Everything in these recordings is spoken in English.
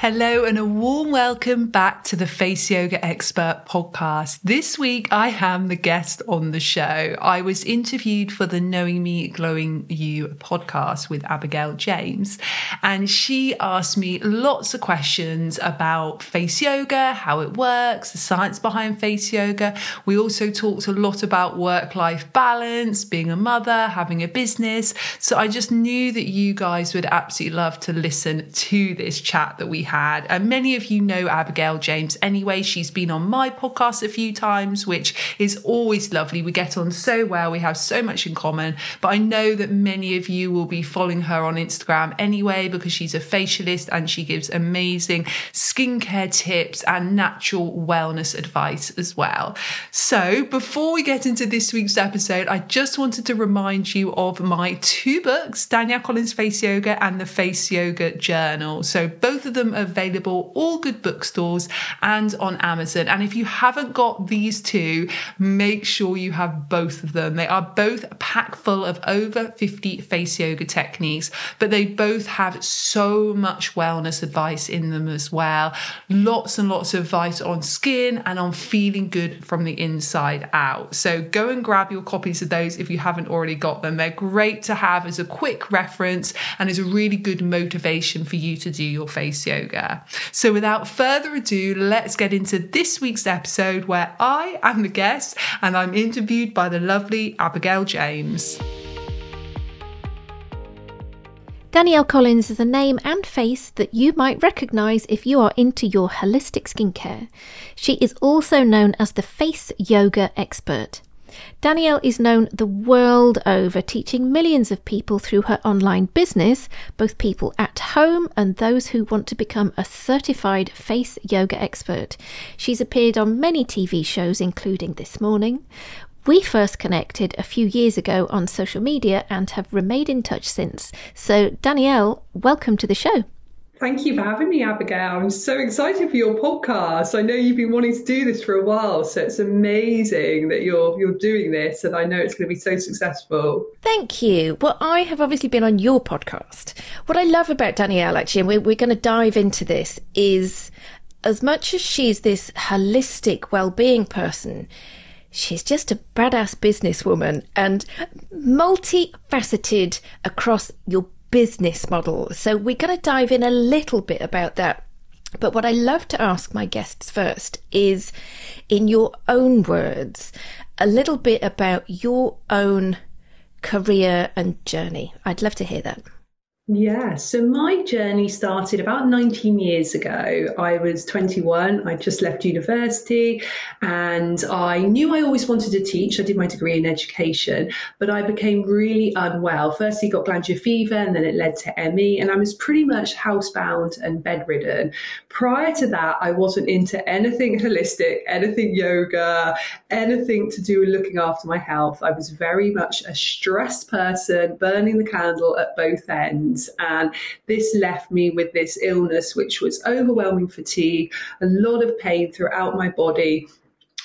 Hello, and a warm welcome back to the Face Yoga Expert podcast. This week, I am the guest on the show. I was interviewed for the Knowing Me, Glowing You podcast with Abigail James, and she asked me lots of questions about face yoga, how it works, the science behind face yoga. We also talked a lot about work life balance, being a mother, having a business. So I just knew that you guys would absolutely love to listen to this chat that we had. And many of you know Abigail James anyway. She's been on my podcast a few times, which is always lovely. We get on so well, we have so much in common. But I know that many of you will be following her on Instagram anyway because she's a facialist and she gives amazing skincare tips and natural wellness advice as well. So before we get into this week's episode, I just wanted to remind you of my two books Danielle Collins Face Yoga and the Face Yoga Journal. So both of them available all good bookstores and on Amazon. And if you haven't got these two, make sure you have both of them. They are both packed full of over 50 face yoga techniques, but they both have so much wellness advice in them as well. Lots and lots of advice on skin and on feeling good from the inside out. So go and grab your copies of those if you haven't already got them. They're great to have as a quick reference and as a really good motivation for you to do your face yoga yoga. So, without further ado, let's get into this week's episode where I am the guest and I'm interviewed by the lovely Abigail James. Danielle Collins is a name and face that you might recognise if you are into your holistic skincare. She is also known as the face yoga expert. Danielle is known the world over, teaching millions of people through her online business, both people at home and those who want to become a certified face yoga expert. She's appeared on many TV shows, including This Morning. We first connected a few years ago on social media and have remained in touch since. So, Danielle, welcome to the show. Thank you for having me, Abigail. I'm so excited for your podcast. I know you've been wanting to do this for a while, so it's amazing that you're you're doing this, and I know it's going to be so successful. Thank you. Well, I have obviously been on your podcast. What I love about Danielle, actually, and we're, we're going to dive into this, is as much as she's this holistic well-being person, she's just a badass businesswoman and multifaceted across your business model. So we're going to dive in a little bit about that. But what I love to ask my guests first is, in your own words, a little bit about your own career and journey. I'd love to hear that. Yeah, so my journey started about 19 years ago. I was 21, I just left university, and I knew I always wanted to teach. I did my degree in education, but I became really unwell. Firstly, got glandular fever, and then it led to ME, and I was pretty much housebound and bedridden. Prior to that, I wasn't into anything holistic, anything yoga, anything to do with looking after my health. I was very much a stressed person, burning the candle at both ends. And this left me with this illness, which was overwhelming fatigue, a lot of pain throughout my body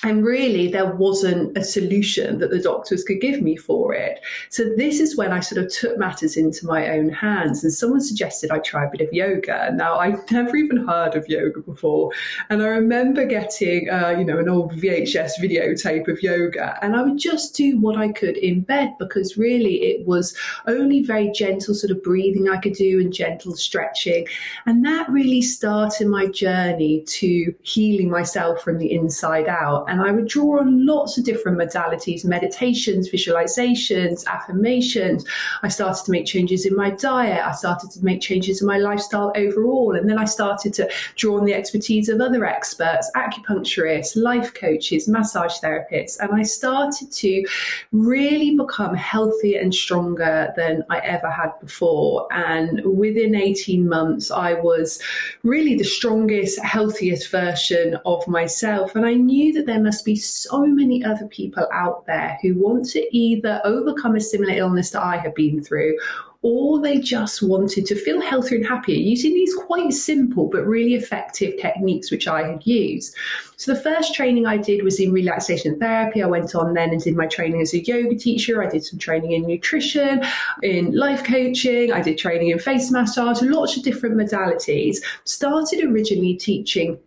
and really, there wasn't a solution that the doctors could give me for it. So, this is when I sort of took matters into my own hands. And someone suggested I try a bit of yoga. Now, I'd never even heard of yoga before. And I remember getting, uh, you know, an old VHS videotape of yoga. And I would just do what I could in bed because really it was only very gentle sort of breathing I could do and gentle stretching. And that really started my journey to healing myself from the inside out and I would draw on lots of different modalities meditations, visualizations, affirmations. I started to make changes in my diet. I started to make changes in my lifestyle overall. And then I started to draw on the expertise of other experts, acupuncturists, life coaches, massage therapists. And I started to really become healthier and stronger than I ever had before. And within 18 months, I was really the strongest, healthiest version of myself. And I knew that there must be so many other people out there who want to either overcome a similar illness that I have been through or they just wanted to feel healthier and happier using these quite simple but really effective techniques which I had used. So the first training I did was in relaxation therapy. I went on then and did my training as a yoga teacher. I did some training in nutrition, in life coaching. I did training in face massage, lots of different modalities. Started originally teaching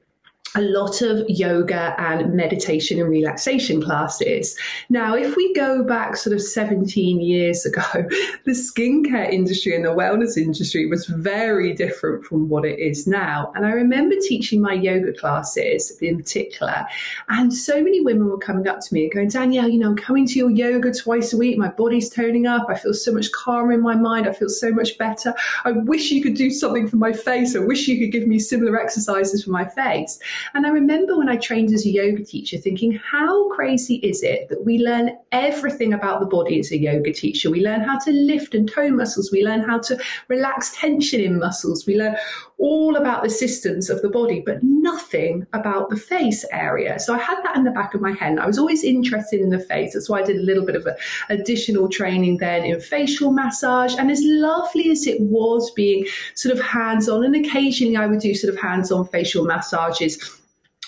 a lot of yoga and meditation and relaxation classes. Now, if we go back sort of 17 years ago, the skincare industry and the wellness industry was very different from what it is now. And I remember teaching my yoga classes in particular, and so many women were coming up to me and going, Danielle, you know, I'm coming to your yoga twice a week. My body's toning up. I feel so much calmer in my mind. I feel so much better. I wish you could do something for my face. I wish you could give me similar exercises for my face. And I remember when I trained as a yoga teacher thinking, how crazy is it that we learn everything about the body as a yoga teacher? We learn how to lift and tone muscles, we learn how to relax tension in muscles, we learn all about the systems of the body, but nothing about the face area. So I had that in the back of my head. I was always interested in the face. That's why I did a little bit of additional training then in facial massage. And as lovely as it was being sort of hands on, and occasionally I would do sort of hands on facial massages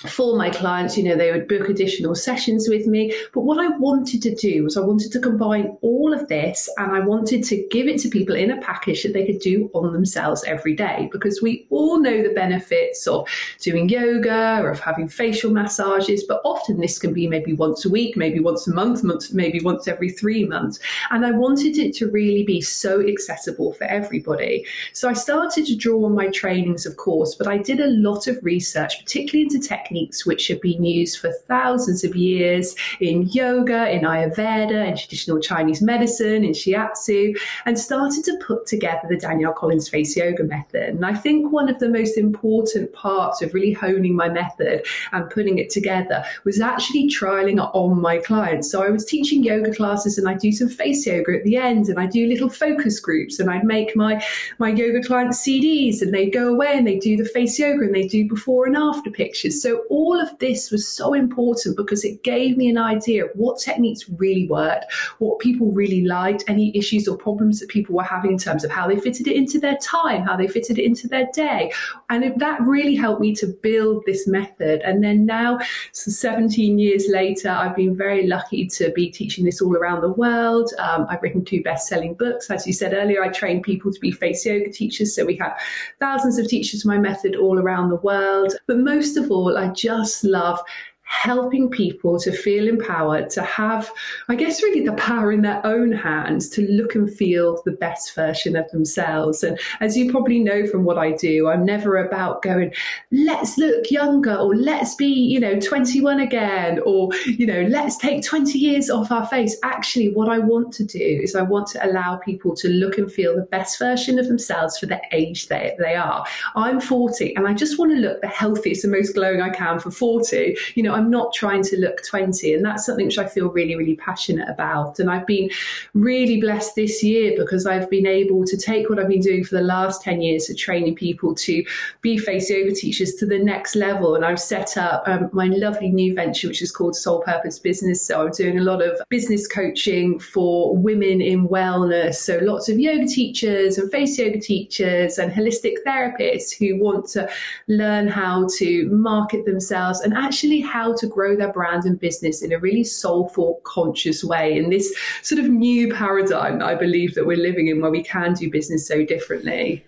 for my clients, you know, they would book additional sessions with me. But what I wanted to do was I wanted to combine all of this and I wanted to give it to people in a package that they could do on themselves every day because we all know the benefits of doing yoga or of having facial massages, but often this can be maybe once a week, maybe once a month, month maybe once every three months. And I wanted it to really be so accessible for everybody. So I started to draw on my trainings, of course, but I did a lot of research, particularly into tech techniques which have been used for thousands of years in yoga, in Ayurveda, in traditional Chinese medicine, in Shiatsu, and started to put together the Danielle Collins Face Yoga method. And I think one of the most important parts of really honing my method and putting it together was actually trialing it on my clients. So I was teaching yoga classes and I do some face yoga at the end and I do little focus groups and I'd make my, my yoga clients CDs and they'd go away and they do the face yoga and they do before and after pictures. So all of this was so important because it gave me an idea of what techniques really worked, what people really liked, any issues or problems that people were having in terms of how they fitted it into their time, how they fitted it into their day. And that really helped me to build this method. And then now, so 17 years later, I've been very lucky to be teaching this all around the world. Um, I've written two best selling books. As you said earlier, I train people to be face yoga teachers. So we have thousands of teachers of my method all around the world. But most of all, I just love helping people to feel empowered, to have, I guess, really the power in their own hands to look and feel the best version of themselves. And as you probably know from what I do, I'm never about going, let's look younger or let's be, you know, 21 again or, you know, let's take 20 years off our face. Actually, what I want to do is I want to allow people to look and feel the best version of themselves for the age they, they are. I'm 40 and I just want to look the healthiest and most glowing I can for 40. You know, I'm not trying to look 20. And that's something which I feel really, really passionate about. And I've been really blessed this year because I've been able to take what I've been doing for the last 10 years of training people to be face yoga teachers to the next level. And I've set up um, my lovely new venture, which is called Soul Purpose Business. So I'm doing a lot of business coaching for women in wellness. So lots of yoga teachers and face yoga teachers and holistic therapists who want to learn how to market themselves and actually how how to grow their brand and business in a really soulful, conscious way in this sort of new paradigm I believe that we're living in where we can do business so differently.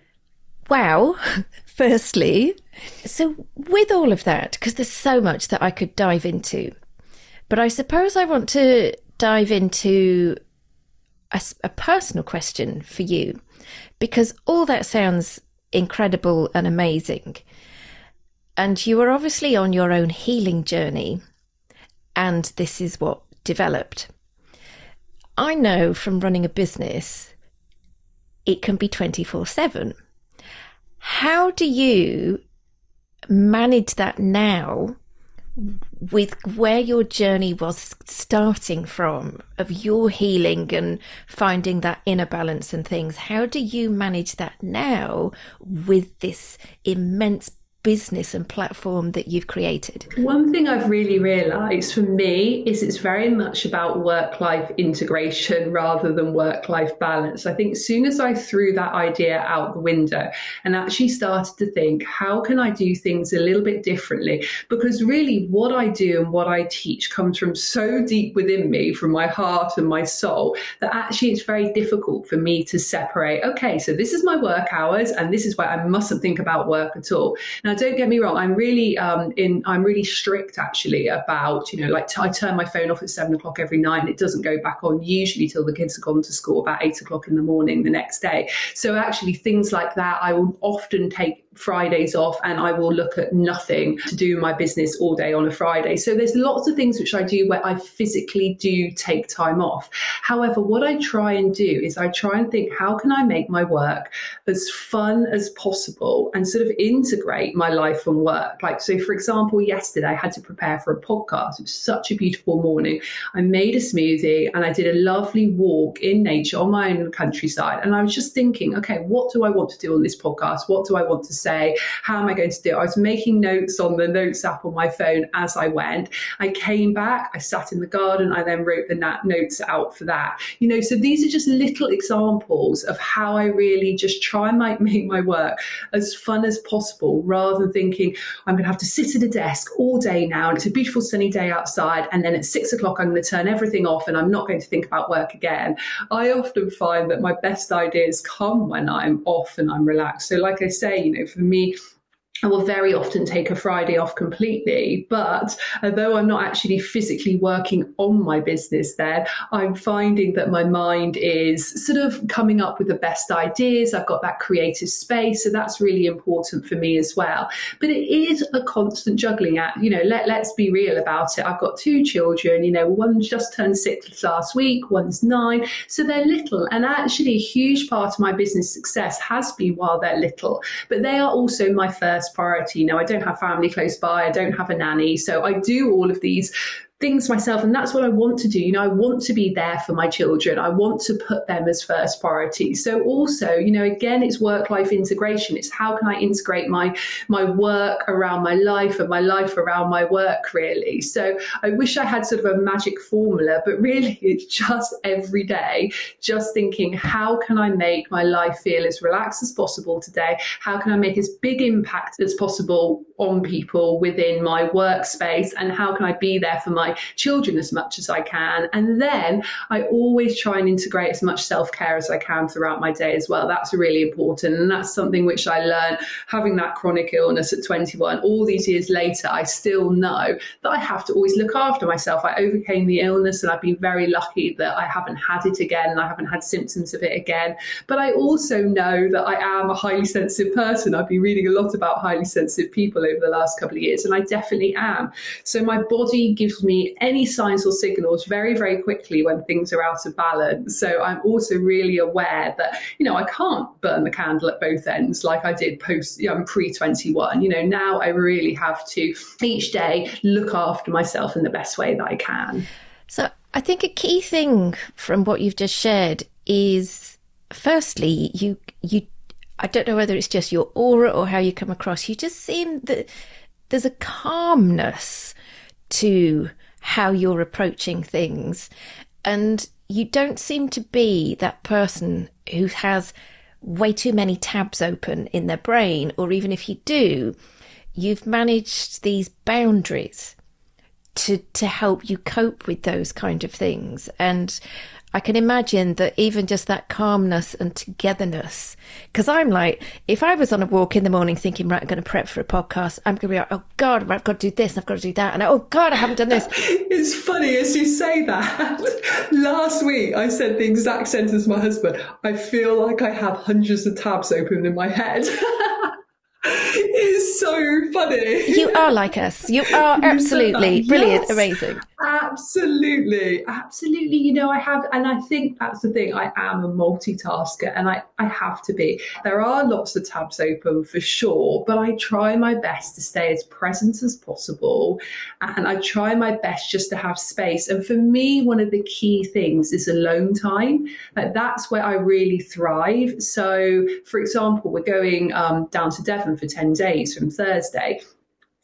Wow. Firstly, so with all of that, because there's so much that I could dive into, but I suppose I want to dive into a, a personal question for you because all that sounds incredible and amazing. And you were obviously on your own healing journey, and this is what developed. I know from running a business, it can be 24 7. How do you manage that now with where your journey was starting from of your healing and finding that inner balance and things how do you manage that now with this immense business and platform that you've created? One thing I've really realized for me is it's very much about work life integration rather than work life balance. I think as soon as I threw that idea out the window and actually started to think, how can I do things a little bit differently? Because really, what I do and what I teach comes from so deep within me, from my heart and my soul, that actually it's very difficult for me to separate, okay, so this is my work hours and this is where I mustn't think about work at all. Now, now, don't get me wrong. I'm really um, in. I'm really strict actually about you know like t- I turn my phone off at seven o'clock every night, and it doesn't go back on usually till the kids have gone to school about eight o'clock in the morning the next day. So actually, things like that, I will often take Fridays off and I will look at nothing to do my business all day on a Friday. So there's lots of things which I do where I physically do take time off. However, what I try and do is I try and think, how can I make my work as fun as possible and sort of integrate my life and work? Like, so for example, yesterday I had to prepare for a podcast. It was such a beautiful morning. I made a smoothie and I did a lovely walk in nature on my own countryside. And I was just thinking, okay, what do I want to do on this podcast? What do I want to say? How am I going to do it? I was making notes on the notes app on my phone as I went. I came back, I sat in the garden, I then wrote the notes out for that. You know, so these are just little examples of how I really just try and make my work as fun as possible rather than thinking I'm going to have to sit at a desk all day now and it's a beautiful sunny day outside and then at six o'clock I'm going to turn everything off and I'm not going to think about work again. I often find that my best ideas come when I'm off and I'm relaxed. So like I say, you know, for me, I will very often take a Friday off completely. But although I'm not actually physically working on my business then, I'm finding that my mind is sort of coming up with the best ideas. I've got that creative space. So that's really important for me as well. But it is a constant juggling act. You know, let, let's be real about it. I've got two children, you know, one just turned six last week, one's nine. So they're little. And actually, a huge part of my business success has been while they're little. But they are also my first priority. You know, I don't have family close by, I don't have a nanny. So I do all of these things myself and that's what I want to do. You know I want to be there for my children. I want to put them as first priority. So also you know again it's work life integration. It's how can I integrate my my work around my life and my life around my work really? So I wish I had sort of a magic formula but really it's just every day just thinking how can I make my life feel as relaxed as possible today? How can I make as big impact as possible on people within my workspace? And how can I be there for my children as much as I can. And then I always try and integrate as much self care as I can throughout my day as well. That's really important. And that's something which I learned having that chronic illness at 21. All these years later, I still know that I have to always look after myself. I overcame the illness and I've been very lucky that I haven't had it again and I haven't had symptoms of it again. But I also know that I am a highly sensitive person. I've been reading a lot about highly sensitive people over the last couple of years, and I definitely am. So my body gives me any signs or signals very, very quickly when things are out of balance. So I'm also really aware that, you know, I can't burn the candle at both ends like I did post, you know, pre 21. You know, now I really have to each day look after myself in the best way that I can. So I think a key thing from what you've just shared is firstly, you, you, I don't know whether it's just your aura or how you come across. You just seem that there's a calmness to how you're approaching things. And you don't seem to be that person who has way too many tabs open in their brain, or even if you do, you've managed these boundaries to to help you cope with those kind of things. And I can imagine that even just that calmness and togetherness. Because I'm like, if I was on a walk in the morning thinking, right, I'm going to prep for a podcast, I'm going to be like, oh God, I've got to do this, I've got to do that. And I, oh God, I haven't done this. it's funny as you say that. Last week, I said the exact sentence to my husband I feel like I have hundreds of tabs open in my head. it's so funny. You are like us. You are absolutely brilliant, yes. amazing. Absolutely, absolutely. You know, I have, and I think that's the thing. I am a multitasker, and I I have to be. There are lots of tabs open for sure, but I try my best to stay as present as possible, and I try my best just to have space. And for me, one of the key things is alone time. Like that's where I really thrive. So, for example, we're going um, down to Devon for ten days from Thursday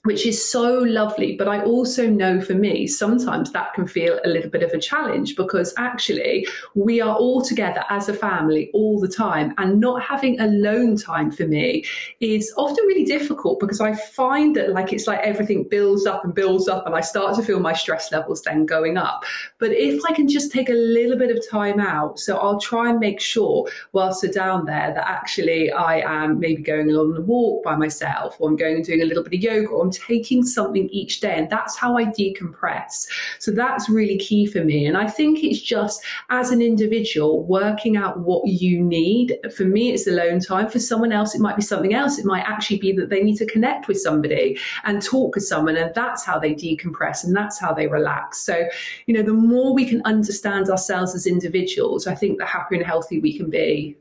which is so lovely. But I also know for me, sometimes that can feel a little bit of a challenge because actually we are all together as a family all the time. And not having alone time for me is often really difficult because I find that like it's like everything builds up and builds up and I start to feel my stress levels then going up. But if I can just take a little bit of time out, so I'll try and make sure whilst we're down there that actually I am maybe going along the walk by myself or I'm going and doing a little bit of yoga or I'm taking something each day. And that's how I decompress. So that's really key for me. And I think it's just as an individual working out what you need. For me, it's alone time. For someone else, it might be something else. It might actually be that they need to connect with somebody and talk with someone. And that's how they decompress and that's how they relax. So, you know, the more we can understand ourselves as individuals, I think the happier and healthy we can be.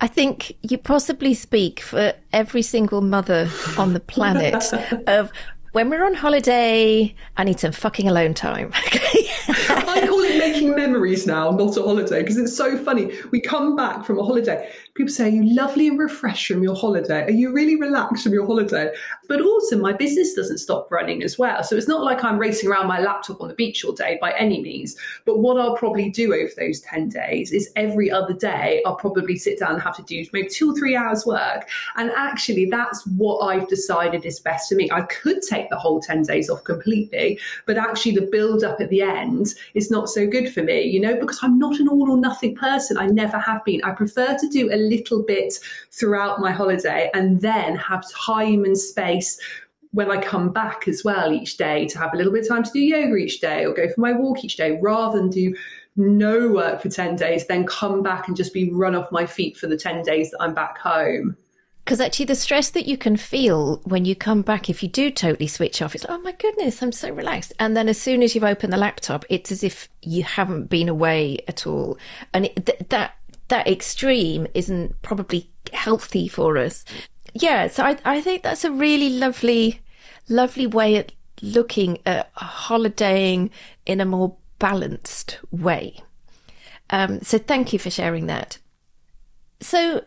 I think you possibly speak for every single mother on the planet of when we're on holiday, I need some fucking alone time. I call it making memories now, not a holiday, because it's so funny. We come back from a holiday people say, Are you lovely and refreshed from your holiday? Are you really relaxed from your holiday? But also, my business doesn't stop running as well. So it's not like I'm racing around my laptop on the beach all day by any means. But what I'll probably do over those 10 days is every other day, I'll probably sit down and have to do maybe two or three hours work. And actually, that's what I've decided is best for me. I could take the whole 10 days off completely, but actually, the build up at the end is not so good for me, you know, because I'm not an all or nothing person. I never have been. I prefer to do a little bit throughout my holiday and then have time and space when I come back as well each day to have a little bit of time to do yoga each day or go for my walk each day rather than do no work for 10 days, then come back and just be run off my feet for the 10 days that I'm back home. Because actually, the stress that you can feel when you come back, if you do totally switch off, it's like, oh my goodness, I'm so relaxed. And then as soon as you've opened the laptop, it's as if you haven't been away at all. And it, th- that that extreme isn't probably healthy for us. Yeah, so I, I think that's a really lovely, lovely way at looking at holidaying in a more balanced way. Um, so thank you for sharing that. So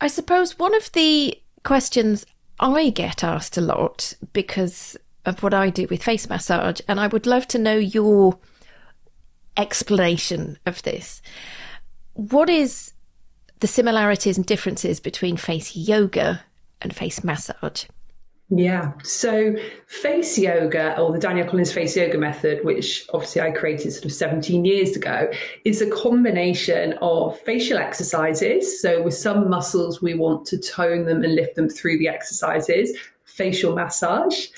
I suppose one of the questions I get asked a lot because of what I do with face massage, and I would love to know your explanation of this what is the similarities and differences between face yoga and face massage? Yeah. So face yoga or the Danielle Collins face yoga method, which obviously I created sort of 17 years ago, is a combination of facial exercises. So with some muscles, we want to tone them and lift them through the exercises, facial massage,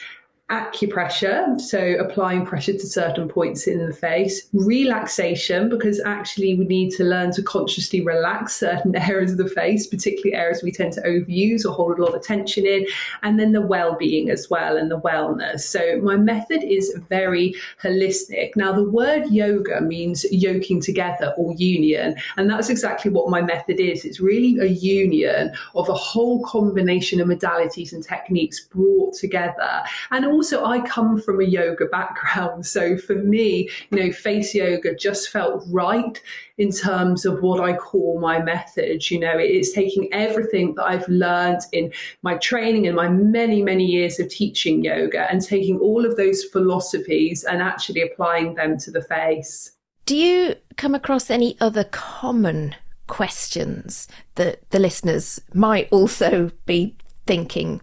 acupressure, so applying pressure to certain points in the face, relaxation, because actually we need to learn to consciously relax certain areas of the face, particularly areas we tend to overuse or hold a lot of tension in, and then the well being as well and the wellness. So my method is very holistic. Now, the word yoga means yoking together or union, and that's exactly what my method is. It's really a union of a whole combination of modalities and techniques brought together. And also also I come from a yoga background. So for me, you know, face yoga just felt right in terms of what I call my method. You know, it's taking everything that I've learned in my training and my many, many years of teaching yoga and taking all of those philosophies and actually applying them to the face. Do you come across any other common questions that the listeners might also be thinking?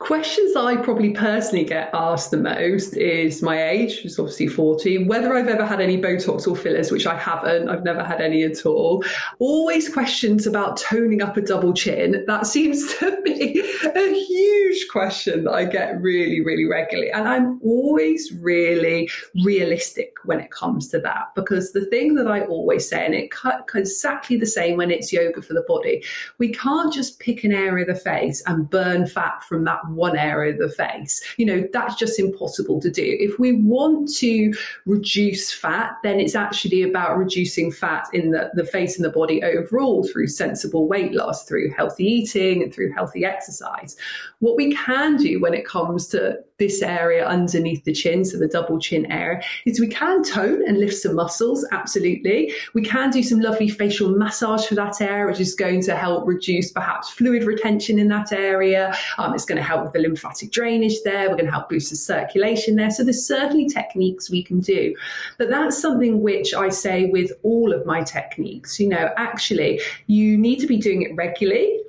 Questions I probably personally get asked the most is my age, which is obviously 40, whether I've ever had any Botox or fillers, which I haven't. I've never had any at all. Always questions about toning up a double chin. That seems to be a huge question that I get really, really regularly. And I'm always really realistic when it comes to that because the thing that I always say, and it cut exactly the same when it's yoga for the body, we can't just pick an area of the face and burn fat from that one area of the face. You know, that's just impossible to do. If we want to reduce fat, then it's actually about reducing fat in the, the face and the body overall through sensible weight loss, through healthy eating, and through healthy exercise. What we can do when it comes to this area underneath the chin, so the double chin area, is we can tone and lift some muscles, absolutely. We can do some lovely facial massage for that area, which is going to help reduce perhaps fluid retention in that area. Um, it's going to help with the lymphatic drainage there. We're going to help boost the circulation there. So there's certainly techniques we can do. But that's something which I say with all of my techniques. You know, actually, you need to be doing it regularly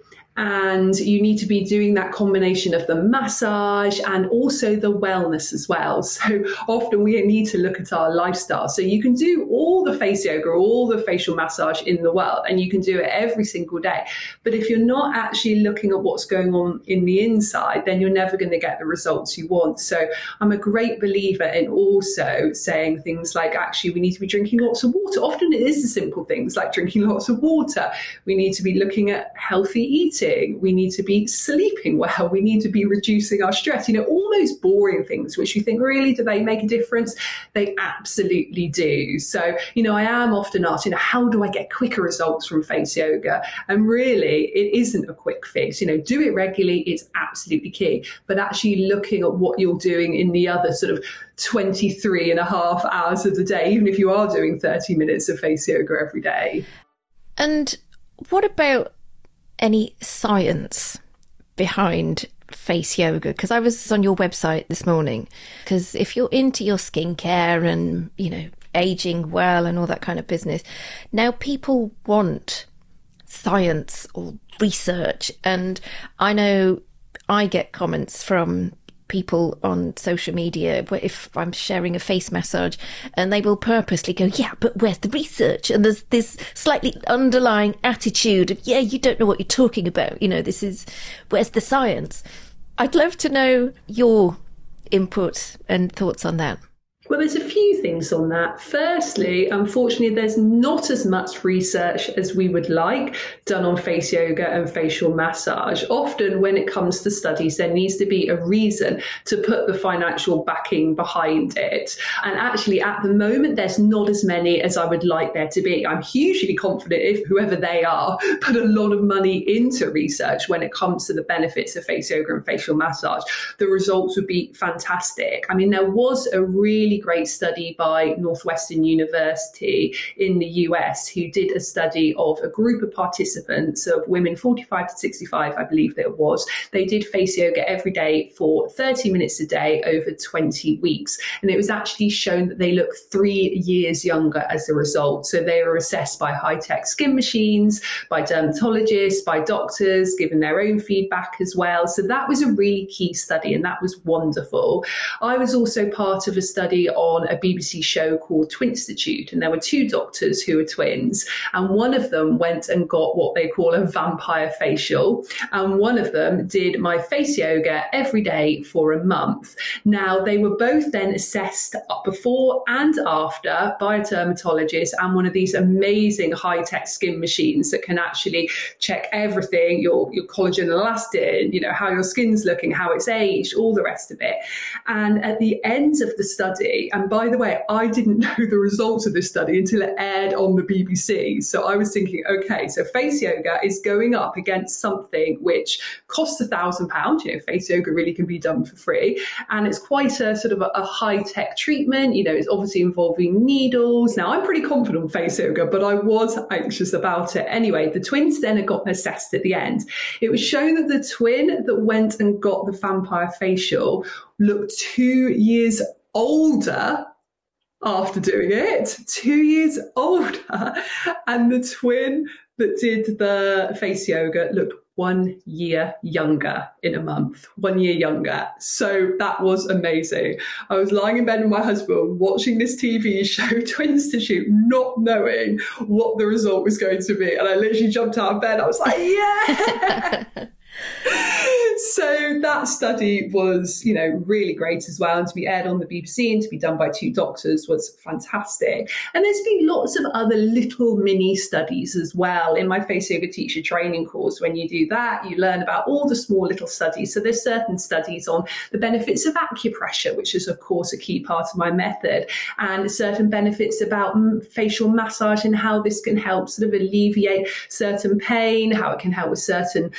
and you need to be doing that combination of the massage and also the wellness as well. So often we need to look at our lifestyle. So you can do all the face yoga, all the facial massage in the world, and you can do it every single day. But if you're not actually looking at what's going on in the inside, then you're never going to get the results you want. So I'm a great believer in also saying things like, actually, we need to be drinking lots of water. Often it is the simple things like drinking lots of water. We need to be looking at healthy eating we need to be sleeping well, we need to be reducing our stress. You know, all those boring things which you think really do they make a difference? They absolutely do. So, you know, I am often asked, you know, how do I get quicker results from face yoga? And really, it isn't a quick fix. You know, do it regularly, it's absolutely key. But actually looking at what you're doing in the other sort of 23 and a half hours of the day, even if you are doing 30 minutes of face yoga every day. And what about any science behind face yoga because I was on your website this morning. Because if you're into your skincare and, you know, aging well and all that kind of business, now people want science or research. And I know I get comments from people on social media if I'm sharing a face massage and they will purposely go, yeah, but where's the research? And there's this slightly underlying attitude of, yeah, you don't know what you're talking about. You know, this is, where's the science? I'd love to know your input and thoughts on that. Well, there's a few things on that. Firstly, unfortunately, there's not as much research as we would like done on face yoga and facial massage. Often, when it comes to studies, there needs to be a reason to put the financial backing behind it. And actually, at the moment, there's not as many as I would like there to be. I'm hugely confident if whoever they are put a lot of money into research when it comes to the benefits of face yoga and facial massage, the results would be fantastic. I mean, there was a really great study by Northwestern University in the US who did a study of a group of participants of women 45 to 65, I believe that it was. They did face yoga every day for 30 minutes a day over 20 weeks. And it was actually shown that they look three years younger as a result. So they were assessed by high tech skin machines, by dermatologists, by doctors, given their own feedback as well. So that was a really key study and that was wonderful. I was also part of a study on a BBC show called Twinstitute, and there were two doctors who were twins, and one of them went and got what they call a vampire facial, and one of them did my face yoga every day for a month. Now, they were both then assessed before and after by a dermatologist and one of these amazing high tech skin machines that can actually check everything your, your collagen elastin, you know, how your skin's looking, how it's aged, all the rest of it. And at the end of the study, and by the way, I didn't know the results of this study until it aired on the BBC. So I was thinking, okay, so face yoga is going up against something which costs a thousand pounds. You know, face yoga really can be done for free. And it's quite a sort of a, a high tech treatment. You know, it's obviously involving needles. Now, I'm pretty confident on face yoga, but I was anxious about it. Anyway, the twins then got assessed at the end. It was shown that the twin that went and got the vampire facial looked two years older after doing it, two years older. And the twin that did the face yoga looked one year younger in a month, one year younger. So that was amazing. I was lying in bed with my husband watching this TV show, Twinstitute, not knowing what the result was going to be. And I literally jumped out of bed. I was like, yeah. So that study was, you know, really great as well. And to be aired on the BBC and to be done by two doctors was fantastic. And there's been lots of other little mini studies as well in my face yoga teacher training course. When you do that, you learn about all the small little studies. So there's certain studies on the benefits of acupressure, which is of course a key part of my method, and certain benefits about facial massage and how this can help sort of alleviate certain pain, how it can help with certain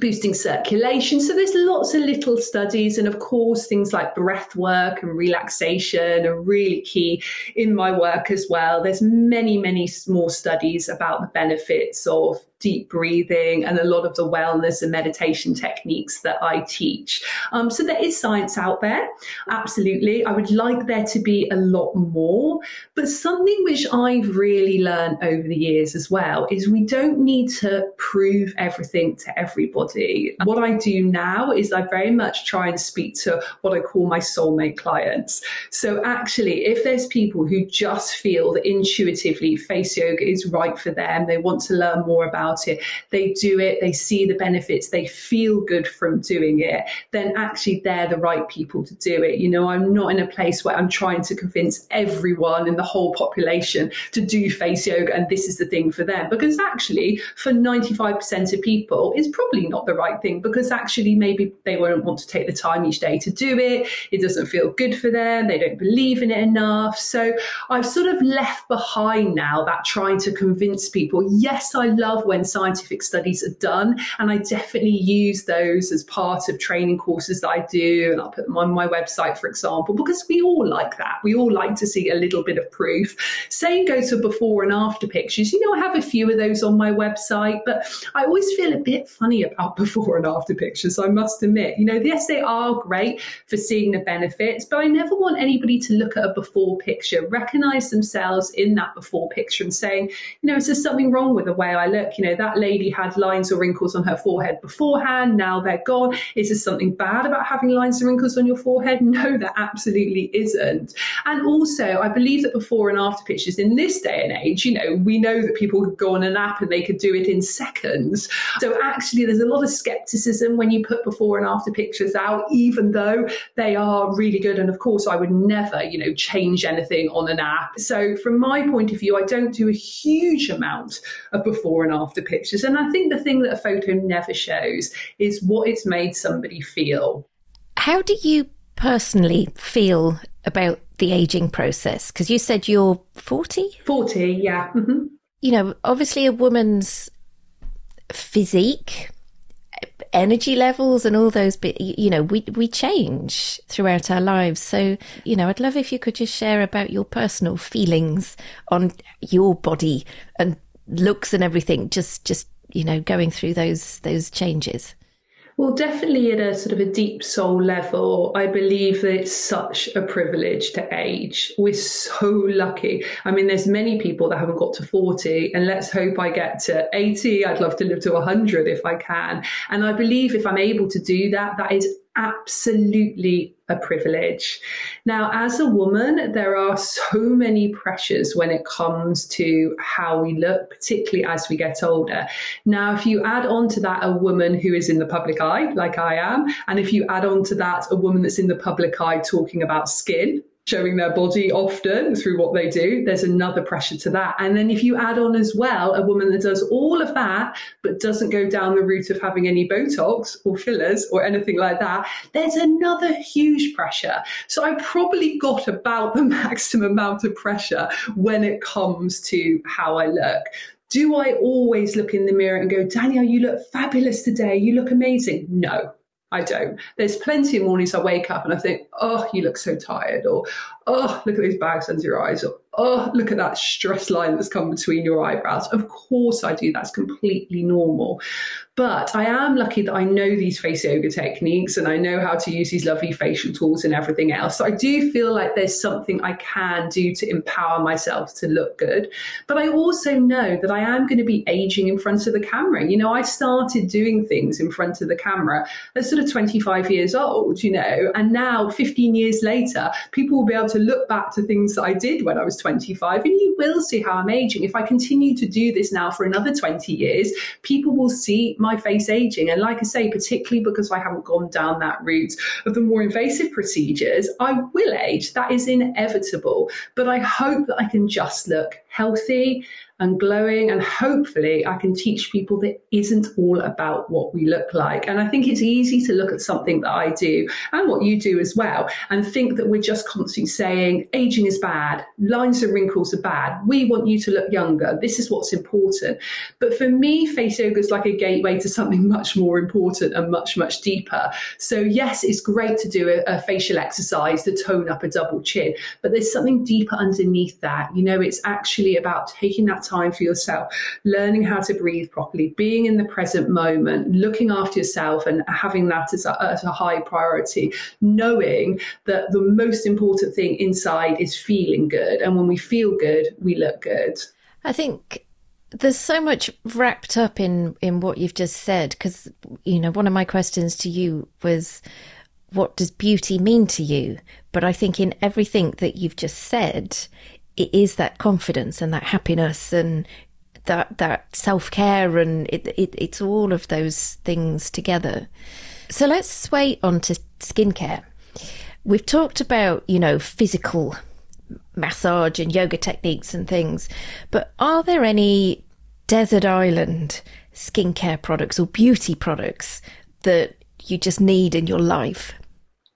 boosting circulation. So there's lots of little studies, and of course, things like breath work and relaxation are really key in my work as well. There's many, many small studies about the benefits of deep breathing and a lot of the wellness and meditation techniques that I teach. Um, so there is science out there, absolutely. I would like there to be a lot more, but something which I've really learned over the years as well is we don't need to prove everything to everybody. What I do now is I very much try and speak to what I call my soulmate clients. So actually, if there's people who just feel that intuitively face yoga is right for them, they want to learn more about about it, they do it, they see the benefits, they feel good from doing it, then actually they're the right people to do it. You know, I'm not in a place where I'm trying to convince everyone in the whole population to do face yoga and this is the thing for them. Because actually, for 95% of people, it's probably not the right thing because actually maybe they won't want to take the time each day to do it. It doesn't feel good for them. They don't believe in it enough. So I've sort of left behind now that trying to convince people, yes, I love when when scientific studies are done. And I definitely use those as part of training courses that I do. And I'll put them on my website, for example, because we all like that. We all like to see a little bit of proof. Same goes for before and after pictures. You know, I have a few of those on my website, but I always feel a bit funny about before and after pictures, I must admit. You know, yes, they are great for seeing the benefits, but I never want anybody to look at a before picture, recognize themselves in that before picture and saying, you know, is there something wrong with the way I look? You know, know, that lady had lines or wrinkles on her forehead beforehand, now they're gone. Is there something bad about having lines and wrinkles on your forehead? No, there absolutely isn't. And also, I believe that before and after pictures in this day and age, you know, we know that people could go on an app and they could do it in seconds. So actually, there's a lot of skepticism when you put before and after pictures out, even though they are really good. And of course, I would never, you know, change anything on an app. So from my point of view, I don't do a huge amount of before and after pictures. And I think the thing that a photo never shows is what it's made somebody feel. How do you personally feel about the aging process? Because you said you're 40? 40, yeah. Mm-hmm. You know, obviously a woman's physique, energy levels and all those bit you know we we change throughout our lives so you know i'd love if you could just share about your personal feelings on your body and looks and everything just just you know going through those those changes well, definitely at a sort of a deep soul level, I believe that it's such a privilege to age. We're so lucky. I mean, there's many people that haven't got to 40, and let's hope I get to 80. I'd love to live to 100 if I can. And I believe if I'm able to do that, that is absolutely a privilege. Now, as a woman, there are so many pressures when it comes to how we look, particularly as we get older. Now, if you add on to that a woman who is in the public eye, like I am, and if you add on to that a woman that's in the public eye talking about skin, showing their body often through what they do, there's another pressure to that. And then if you add on as well a woman that does all of that, but doesn't go down the route of having any Botox or fillers or anything like that, there's another huge pressure. So I probably got about the maximum amount of pressure when it comes to how I look. Do I always look in the mirror and go, Danielle, you look fabulous today. You look amazing? No, I don't. There's plenty of mornings I wake up and I think, oh, you look so tired, or oh, look at these bags under your eyes, or oh, look at that stress line that's come between your eyebrows. Of course I do. That's completely normal. But I am lucky that I know these face yoga techniques and I know how to use these lovely facial tools and everything else. So I do feel like there's something I can do to empower myself to look good. But I also know that I am going to be aging in front of the camera. You know, I started doing things in front of the camera at sort of 25 years old, you know, and now 15 years later, people will be able to look back to things that I did when I was 25 and you will see how I'm aging. If I continue to do this now for another 20 years, people will see my face aging. And like I say, particularly because I haven't gone down that route of the more invasive procedures, I will age. That is inevitable. But I hope that I can just look healthy and glowing. And hopefully, I can teach people that isn't all about what we look like. And I think it's easy to look at something that I do and what you do as well and think that we're just constantly saying aging is bad, lines and wrinkles are bad. We want you to look younger. This is what's important. But for me, face yoga is like a gateway to something much more important and much, much deeper. So, yes, it's great to do a, a facial exercise to tone up a double chin, but there's something deeper underneath that. You know, it's actually about taking that time for yourself, learning how to breathe properly, being in the present moment, looking after yourself and having that as a, as a high priority, knowing that the most important thing inside is feeling good. And when we feel good, we look good. I think there's so much wrapped up in in what you've just said because you know one of my questions to you was what does beauty mean to you but i think in everything that you've just said it is that confidence and that happiness and that that self care and it, it, it's all of those things together. So let's sway on to skincare. We've talked about you know physical massage and yoga techniques and things, but are there any desert island skincare products or beauty products that you just need in your life?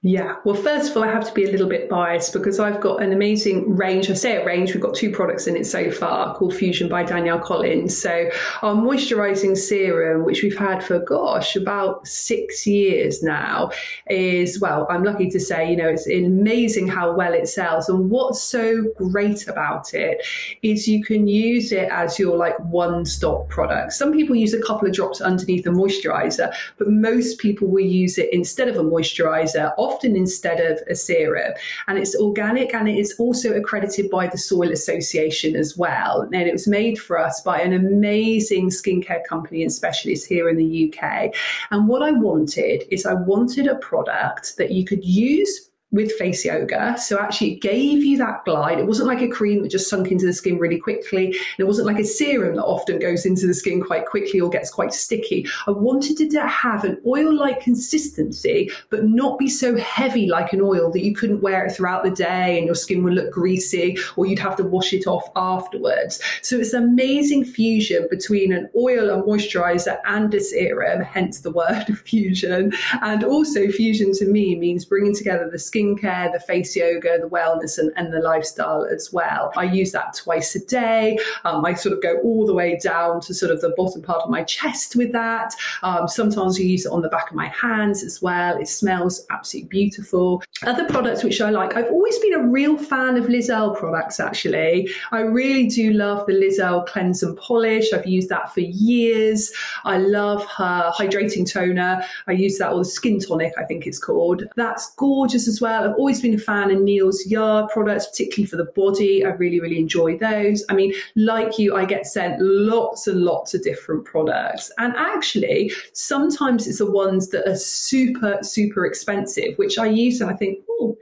Yeah, well, first of all, I have to be a little bit biased because I've got an amazing range. I say a range, we've got two products in it so far called Fusion by Danielle Collins. So, our moisturizing serum, which we've had for, gosh, about six years now, is, well, I'm lucky to say, you know, it's amazing how well it sells. And what's so great about it is you can use it as your like one stop product. Some people use a couple of drops underneath the moisturizer, but most people will use it instead of a moisturizer often instead of a serum. And it's organic and it is also accredited by the Soil Association as well. And it was made for us by an amazing skincare company and specialist here in the UK. And what I wanted is I wanted a product that you could use with face yoga. So actually it gave you that glide. It wasn't like a cream that just sunk into the skin really quickly. And it wasn't like a serum that often goes into the skin quite quickly or gets quite sticky. I wanted it to have an oil-like consistency, but not be so heavy like an oil that you couldn't wear it throughout the day and your skin would look greasy or you'd have to wash it off afterwards. So it's an amazing fusion between an oil and moisturizer and a serum, hence the word fusion. And also fusion to me means bringing together the skin skincare, the face yoga, the wellness, and, and the lifestyle as well. I use that twice a day. Um, I sort of go all the way down to sort of the bottom part of my chest with that. Um, sometimes I use it on the back of my hands as well. It smells absolutely beautiful. Other products which I like, I've always been a real fan of Liz Earle products actually. I really do love the Liz Earle Cleanse and Polish. I've used that for years. I love her hydrating toner. I use that, or the skin tonic, I think it's called. That's gorgeous as well well. I've always been a fan of Neal's Yard products, particularly for the body. I really, really enjoy those. I mean, like you, I get sent lots and lots of different products. And actually, sometimes it's the ones that are super, super expensive, which I use and I think, oh,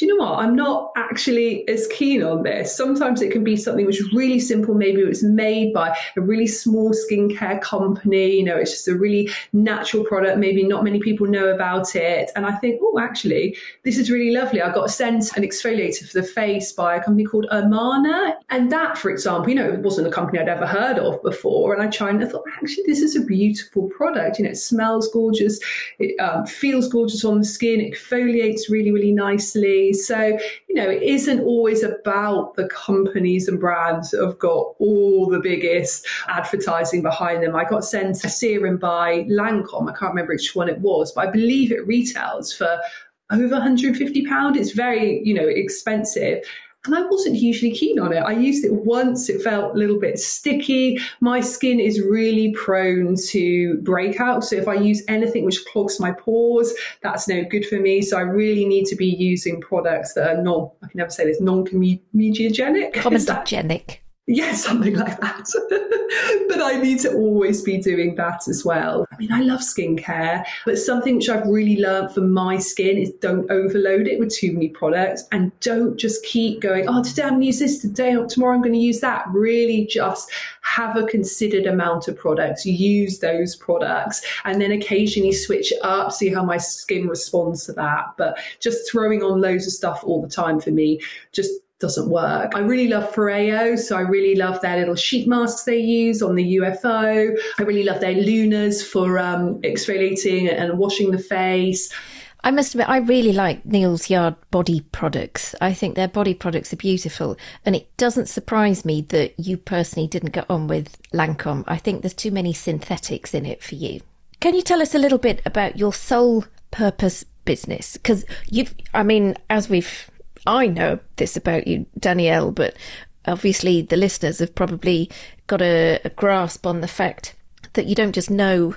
you know what? I'm not actually as keen on this. Sometimes it can be something which is really simple. Maybe it's made by a really small skincare company. You know, it's just a really natural product. Maybe not many people know about it. And I think, oh, actually, this is really lovely. I got sent an exfoliator for the face by a company called Urbana. And that, for example, you know, it wasn't a company I'd ever heard of before. And I tried and I thought, actually, this is a beautiful product. You know, it smells gorgeous. It um, feels gorgeous on the skin. It exfoliates really, really nicely. So, you know, it isn't always about the companies and brands that have got all the biggest advertising behind them. I got sent a serum by Lancome. I can't remember which one it was, but I believe it retails for over 150 pound. It's very, you know, expensive. And I wasn't hugely keen on it. I used it once, it felt a little bit sticky. My skin is really prone to breakouts. So if I use anything which clogs my pores, that's no good for me. So I really need to be using products that are non, I can never say this, non comedogenic. Comedogenic. Yeah, something like that. but I need to always be doing that as well. I mean, I love skincare, but something which I've really learned for my skin is don't overload it with too many products and don't just keep going, oh, today I'm going to use this, today, oh, tomorrow I'm going to use that. Really just have a considered amount of products, use those products, and then occasionally switch it up, see how my skin responds to that. But just throwing on loads of stuff all the time for me just doesn't work. I really love Foreo, so I really love their little sheet masks they use on the UFO. I really love their Lunas for um, exfoliating and washing the face. I must admit, I really like Neal's Yard body products. I think their body products are beautiful, and it doesn't surprise me that you personally didn't get on with Lancome. I think there's too many synthetics in it for you. Can you tell us a little bit about your soul purpose business? Because you've, I mean, as we've I know this about you, Danielle, but obviously the listeners have probably got a, a grasp on the fact that you don't just know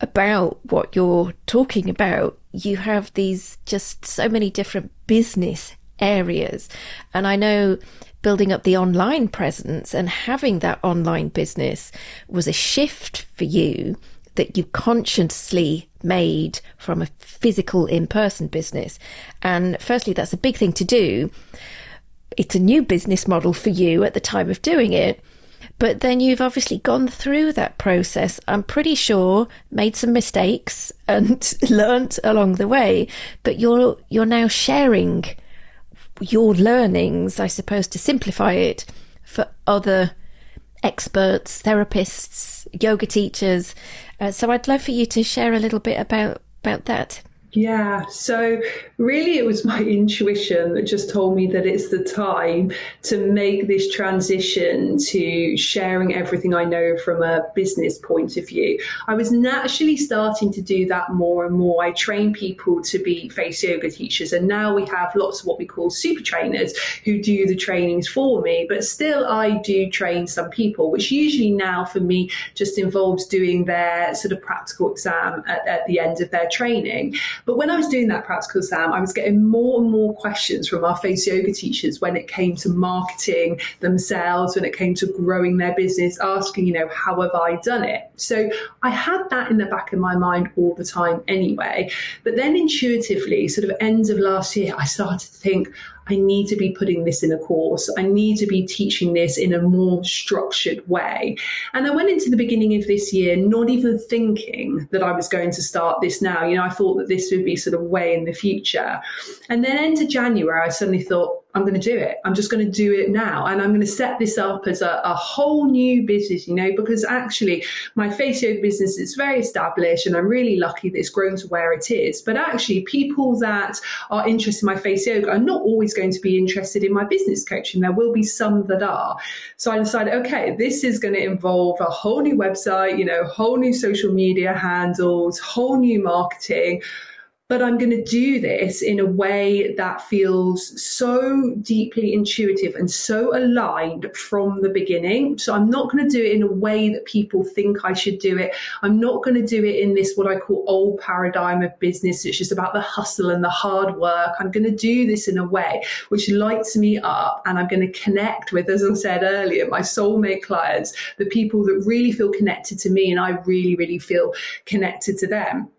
about what you're talking about. You have these just so many different business areas. And I know building up the online presence and having that online business was a shift for you that you consciously made from a physical in person business. And firstly, that's a big thing to do. It's a new business model for you at the time of doing it. But then you've obviously gone through that process. I'm pretty sure made some mistakes and learnt along the way. But you're you're now sharing your learnings, I suppose, to simplify it for other experts, therapists, yoga teachers. Uh, so I'd love for you to share a little bit about about that. Yeah, so really it was my intuition that just told me that it's the time to make this transition to sharing everything I know from a business point of view. I was naturally starting to do that more and more. I train people to be face yoga teachers, and now we have lots of what we call super trainers who do the trainings for me, but still I do train some people, which usually now for me just involves doing their sort of practical exam at, at the end of their training. But when I was doing that practical exam, I was getting more and more questions from our face yoga teachers when it came to marketing themselves, when it came to growing their business, asking, you know, how have I done it? So I had that in the back of my mind all the time anyway. But then intuitively, sort of end of last year, I started to think, I need to be putting this in a course. I need to be teaching this in a more structured way. And I went into the beginning of this year not even thinking that I was going to start this now. You know, I thought that this would be sort of way in the future. And then into January, I suddenly thought, I'm going to do it. I'm just going to do it now. And I'm going to set this up as a, a whole new business, you know, because actually my face yoga business is very established and I'm really lucky that it's grown to where it is. But actually, people that are interested in my face yoga are not always going to be interested in my business coaching. There will be some that are. So I decided, okay, this is going to involve a whole new website, you know, whole new social media handles, whole new marketing but I'm going to do this in a way that feels so deeply intuitive and so aligned from the beginning. So I'm not going to do it in a way that people think I should do it. I'm not going to do it in this, what I call old paradigm of business, which is about the hustle and the hard work. I'm going to do this in a way which lights me up and I'm going to connect with, as I said earlier, my soulmate clients, the people that really feel connected to me and I really, really feel connected to them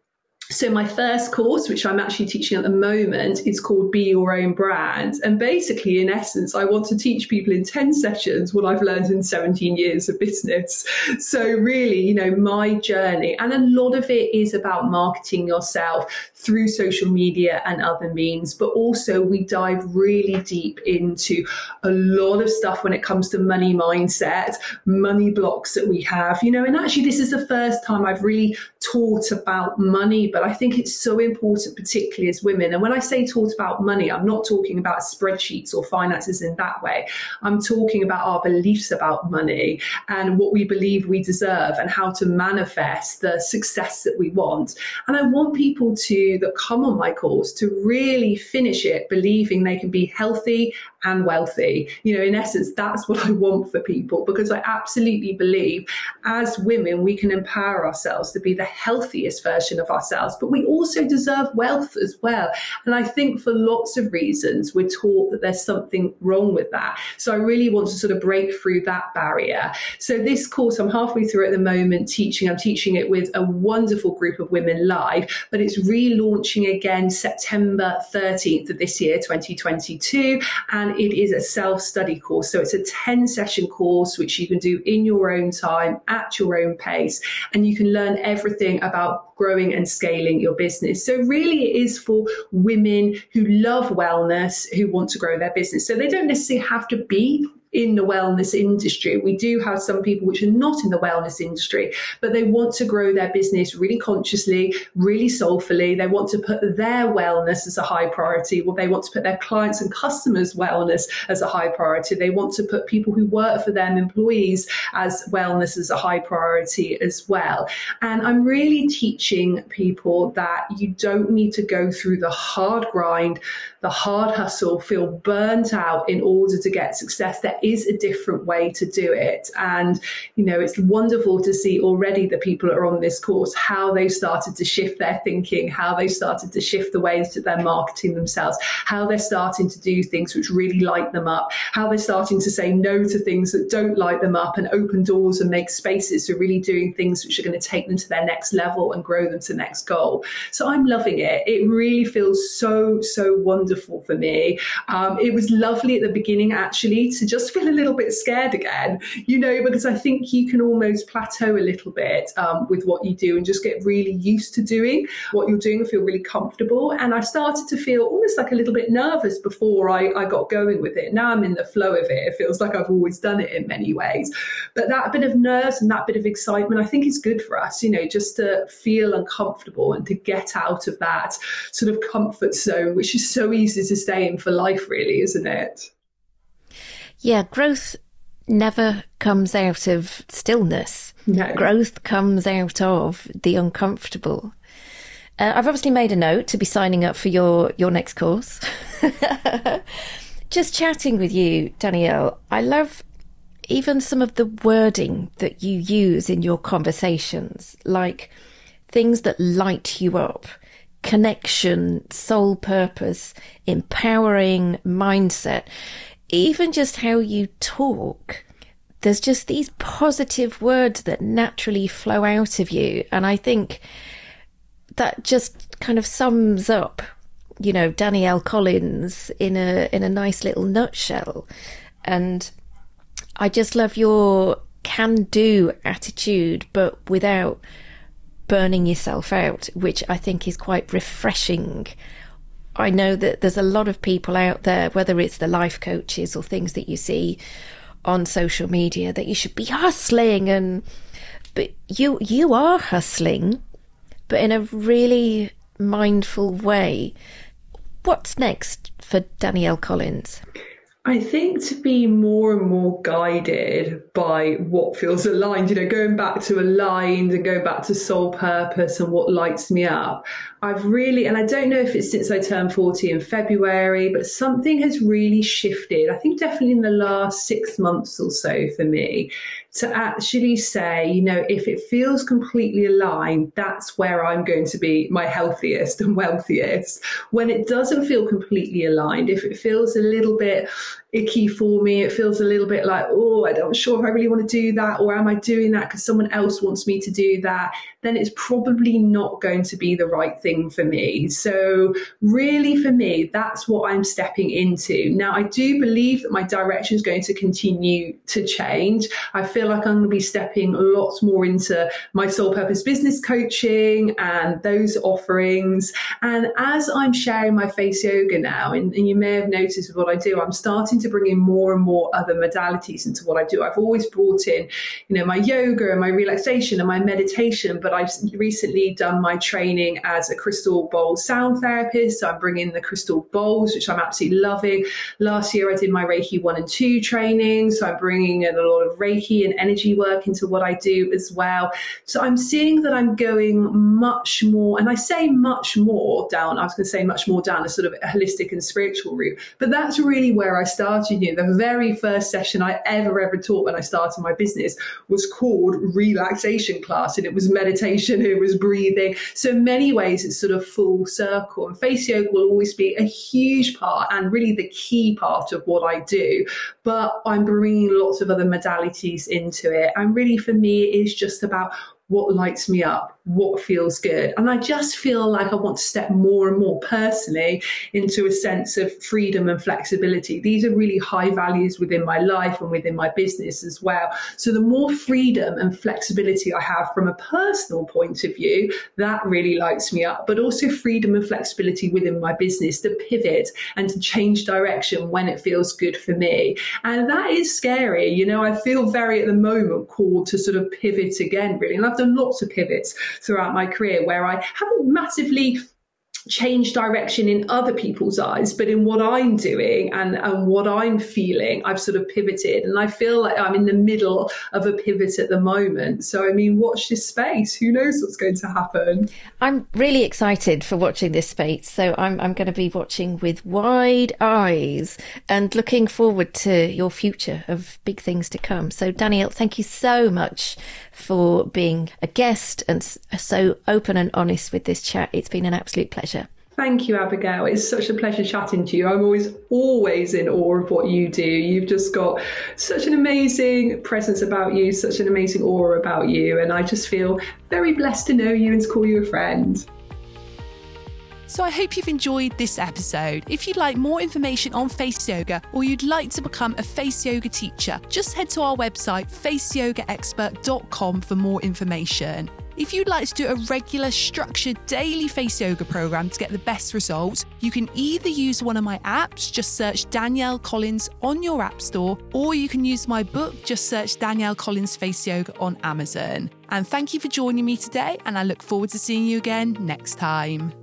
so my first course which i'm actually teaching at the moment is called be your own brand. And basically in essence i want to teach people in 10 sessions what i've learned in 17 years of business. So really you know my journey and a lot of it is about marketing yourself through social media and other means but also we dive really deep into a lot of stuff when it comes to money mindset money blocks that we have you know and actually this is the first time i've really taught about money but I think it's so important, particularly as women. And when I say taught about money, I'm not talking about spreadsheets or finances in that way. I'm talking about our beliefs about money and what we believe we deserve and how to manifest the success that we want. And I want people to that come on my course to really finish it believing they can be healthy and wealthy. You know, in essence, that's what I want for people because I absolutely believe as women, we can empower ourselves to be the healthiest version of ourselves themselves, but we also deserve wealth as well. And I think for lots of reasons, we're taught that there's something wrong with that. So I really want to sort of break through that barrier. So this course, I'm halfway through at the moment teaching. I'm teaching it with a wonderful group of women live, but it's relaunching again September 13th of this year, 2022. And it is a self study course. So it's a 10 session course, which you can do in your own time at your own pace. And you can learn everything about growing and scaling your business. So really it is for women who love wellness, who want to grow their business. So they don't necessarily have to be in the wellness industry. We do have some people which are not in the wellness industry, but they want to grow their business really consciously, really soulfully. They want to put their wellness as a high priority. Well, they want to put their clients and customers' wellness as a high priority. They want to put people who work for them, employees, as wellness as a high priority as well. And I'm really teaching people that you don't need to go through the hard grind, the hard hustle, feel burnt out in order to get success. There is a different way to do it. And, you know, it's wonderful to see already the people that are on this course, how they started to shift their thinking, how they started to shift the ways that they're marketing themselves, how they're starting to do things which really light them up, how they're starting to say no to things that don't light them up and open doors and make spaces for really doing things which are going to take them to their next level and grow them to the next goal. So I'm loving it. It really feels so, so wonderful for me. Um, it was lovely at the beginning, actually, to just feel a little bit scared again, you know, because I think you can almost plateau a little bit um, with what you do and just get really used to doing what you're doing and feel really comfortable. And I started to feel almost like a little bit nervous before I, I got going with it. Now I'm in the flow of it. It feels like I've always done it in many ways. But that bit of nerves and that bit of excitement, I think is good for us, you know, just to feel uncomfortable and to get out of that sort of comfort zone, which is so easy to stay in for life, really, isn't it? Yeah, growth never comes out of stillness. No. Growth comes out of the uncomfortable. Uh, I've obviously made a note to be signing up for your your next course. Just chatting with you, Danielle, I love even some of the wording that you use in your conversations, like things that light you up, connection, soul purpose, empowering mindset even just how you talk, there's just these positive words that naturally flow out of you. And I think that just kind of sums up, you know, Danielle Collins in a in a nice little nutshell. And I just love your can do attitude, but without burning yourself out, which I think is quite refreshing I know that there's a lot of people out there, whether it's the life coaches or things that you see on social media, that you should be hustling and but you you are hustling, but in a really mindful way. What's next for Danielle Collins? I think to be more and more guided by what feels aligned, you know, going back to aligned and going back to soul purpose and what lights me up. I've really, and I don't know if it's since I turned 40 in February, but something has really shifted. I think definitely in the last six months or so for me to actually say, you know, if it feels completely aligned, that's where I'm going to be my healthiest and wealthiest. When it doesn't feel completely aligned, if it feels a little bit icky for me, it feels a little bit like, oh, I'm not sure if I really want to do that, or am I doing that because someone else wants me to do that, then it's probably not going to be the right thing for me. So, really, for me, that's what I'm stepping into. Now, I do believe that my direction is going to continue to change. I feel like I'm going to be stepping lots more into my soul purpose business coaching and those offerings. And as I'm sharing my face yoga now, and, and you may have noticed what I do, I'm starting to bring in more and more other modalities into what I do. I've always brought in, you know, my yoga and my relaxation and my meditation, but I've recently done my training as a crystal bowl sound therapist. So I'm bringing the crystal bowls, which I'm absolutely loving. Last year, I did my Reiki 1 and 2 training. So I'm bringing in a lot of Reiki and energy work into what I do as well. So I'm seeing that I'm going much more, and I say much more down, I was going to say much more down a sort of holistic and spiritual route, but that's really where I started the very first session I ever, ever taught when I started my business was called relaxation class. And it was meditation, it was breathing. So in many ways, it's sort of full circle. And face yoga will always be a huge part and really the key part of what I do. But I'm bringing lots of other modalities into it. And really for me, it is just about what lights me up, what feels good. And I just feel like I want to step more and more personally into a sense of freedom and flexibility. These are really high values within my life and within my business as well. So the more freedom and flexibility I have from a personal point of view, that really lights me up, but also freedom and flexibility within my business to pivot and to change direction when it feels good for me. And that is scary. You know, I feel very at the moment called to sort of pivot again, really. And I've done lots of pivots throughout my career where I haven't massively change direction in other people's eyes, but in what I'm doing and, and what I'm feeling, I've sort of pivoted. And I feel like I'm in the middle of a pivot at the moment. So, I mean, watch this space. Who knows what's going to happen? I'm really excited for watching this space. So, I'm, I'm going to be watching with wide eyes and looking forward to your future of big things to come. So, Danielle, thank you so much for being a guest and so open and honest with this chat. It's been an absolute pleasure. Thank you, Abigail. It's such a pleasure chatting to you. I'm always, always in awe of what you do. You've just got such an amazing presence about you, such an amazing aura about you. And I just feel very blessed to know you and to call you a friend. So I hope you've enjoyed this episode. If you'd like more information on face yoga or you'd like to become a face yoga teacher, just head to our website faceyogaexpert.com for more information. If you'd like to do a regular, structured daily face yoga program to get the best results, you can either use one of my apps, just search Danielle Collins on your app store, or you can use my book, just search Danielle Collins Face Yoga on Amazon. And thank you for joining me today, and I look forward to seeing you again next time.